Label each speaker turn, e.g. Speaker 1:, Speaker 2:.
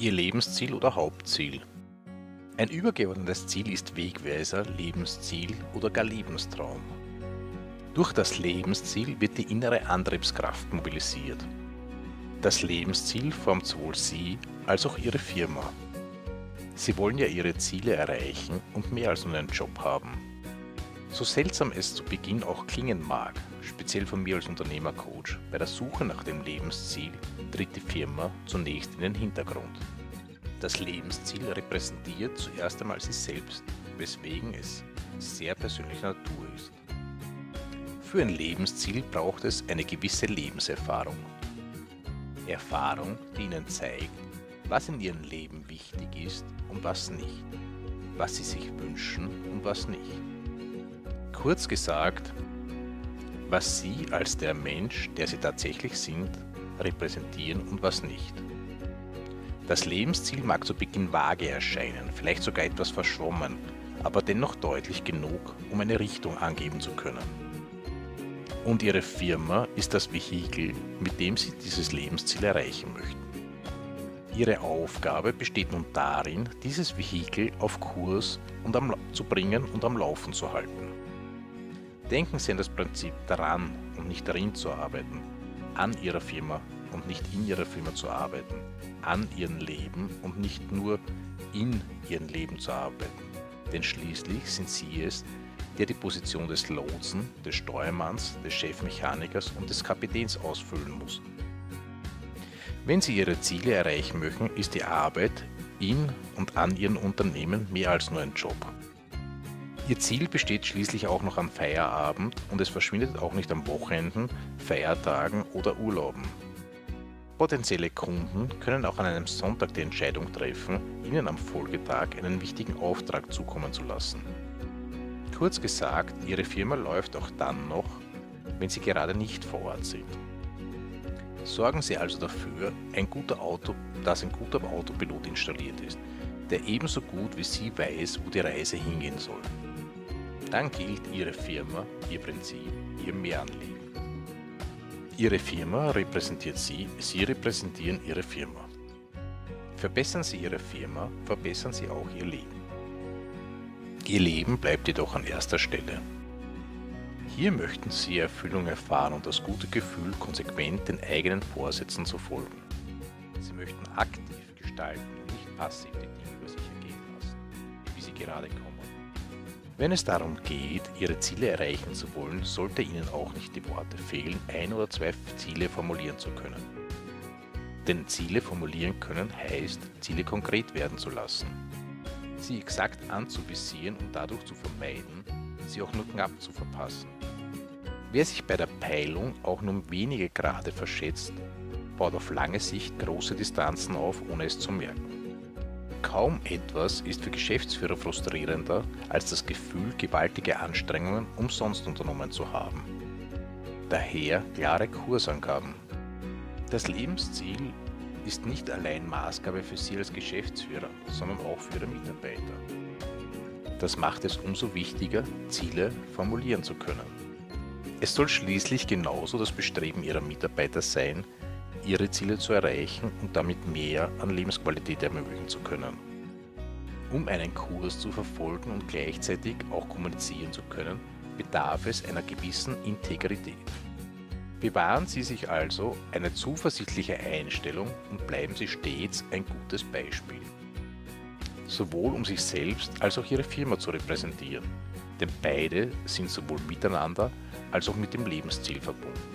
Speaker 1: Ihr Lebensziel oder Hauptziel. Ein übergeordnetes Ziel ist Wegweiser, Lebensziel oder gar Lebenstraum. Durch das Lebensziel wird die innere Antriebskraft mobilisiert. Das Lebensziel formt sowohl Sie als auch Ihre Firma. Sie wollen ja Ihre Ziele erreichen und mehr als nur einen Job haben. So seltsam es zu Beginn auch klingen mag, speziell von mir als Unternehmercoach, bei der Suche nach dem Lebensziel tritt die Firma zunächst in den Hintergrund. Das Lebensziel repräsentiert zuerst einmal sich selbst, weswegen es sehr persönlicher Natur ist. Für ein Lebensziel braucht es eine gewisse Lebenserfahrung. Erfahrung, die Ihnen zeigt, was in Ihrem Leben wichtig ist und was nicht, was Sie sich wünschen und was nicht. Kurz gesagt, was Sie als der Mensch, der Sie tatsächlich sind, repräsentieren und was nicht. Das Lebensziel mag zu Beginn vage erscheinen, vielleicht sogar etwas verschwommen, aber dennoch deutlich genug, um eine Richtung angeben zu können. Und Ihre Firma ist das Vehikel, mit dem Sie dieses Lebensziel erreichen möchten. Ihre Aufgabe besteht nun darin, dieses Vehikel auf Kurs und am, zu bringen und am Laufen zu halten. Denken Sie an das Prinzip daran und nicht darin zu arbeiten, an Ihrer Firma und nicht in Ihrer Firma zu arbeiten, an Ihrem Leben und nicht nur in Ihrem Leben zu arbeiten. Denn schließlich sind Sie es, der die Position des Lotsen, des Steuermanns, des Chefmechanikers und des Kapitäns ausfüllen muss. Wenn Sie Ihre Ziele erreichen möchten, ist die Arbeit in und an Ihrem Unternehmen mehr als nur ein Job. Ihr Ziel besteht schließlich auch noch am Feierabend und es verschwindet auch nicht am Wochenenden, Feiertagen oder Urlauben. Potenzielle Kunden können auch an einem Sonntag die Entscheidung treffen, Ihnen am Folgetag einen wichtigen Auftrag zukommen zu lassen. Kurz gesagt, Ihre Firma läuft auch dann noch, wenn Sie gerade nicht vor Ort sind. Sorgen Sie also dafür, ein Auto, dass ein guter Autopilot installiert ist, der ebenso gut wie Sie weiß, wo die Reise hingehen soll dann gilt Ihre Firma, Ihr Prinzip, Ihr Mehranliegen. Ihre Firma repräsentiert Sie, Sie repräsentieren Ihre Firma. Verbessern Sie Ihre Firma, verbessern Sie auch Ihr Leben. Ihr Leben bleibt jedoch an erster Stelle. Hier möchten Sie Erfüllung erfahren und das gute Gefühl, konsequent den eigenen Vorsätzen zu folgen. Sie möchten aktiv gestalten und nicht passiv die Dinge über sich ergehen lassen, wie sie gerade kommen. Wenn es darum geht, Ihre Ziele erreichen zu wollen, sollte Ihnen auch nicht die Worte fehlen, ein oder zwei Ziele formulieren zu können. Denn Ziele formulieren können heißt, Ziele konkret werden zu lassen. Sie exakt anzuvisieren und dadurch zu vermeiden, sie auch nur knapp zu verpassen. Wer sich bei der Peilung auch nur um wenige Grade verschätzt, baut auf lange Sicht große Distanzen auf, ohne es zu merken. Kaum etwas ist für Geschäftsführer frustrierender als das Gefühl, gewaltige Anstrengungen umsonst unternommen zu haben. Daher klare Kursangaben. Das Lebensziel ist nicht allein Maßgabe für Sie als Geschäftsführer, sondern auch für Ihre Mitarbeiter. Das macht es umso wichtiger, Ziele formulieren zu können. Es soll schließlich genauso das Bestreben Ihrer Mitarbeiter sein, ihre Ziele zu erreichen und damit mehr an Lebensqualität ermöglichen zu können. Um einen Kurs zu verfolgen und gleichzeitig auch kommunizieren zu können, bedarf es einer gewissen Integrität. Bewahren Sie sich also eine zuversichtliche Einstellung und bleiben Sie stets ein gutes Beispiel. Sowohl um sich selbst als auch Ihre Firma zu repräsentieren, denn beide sind sowohl miteinander als auch mit dem Lebensziel verbunden.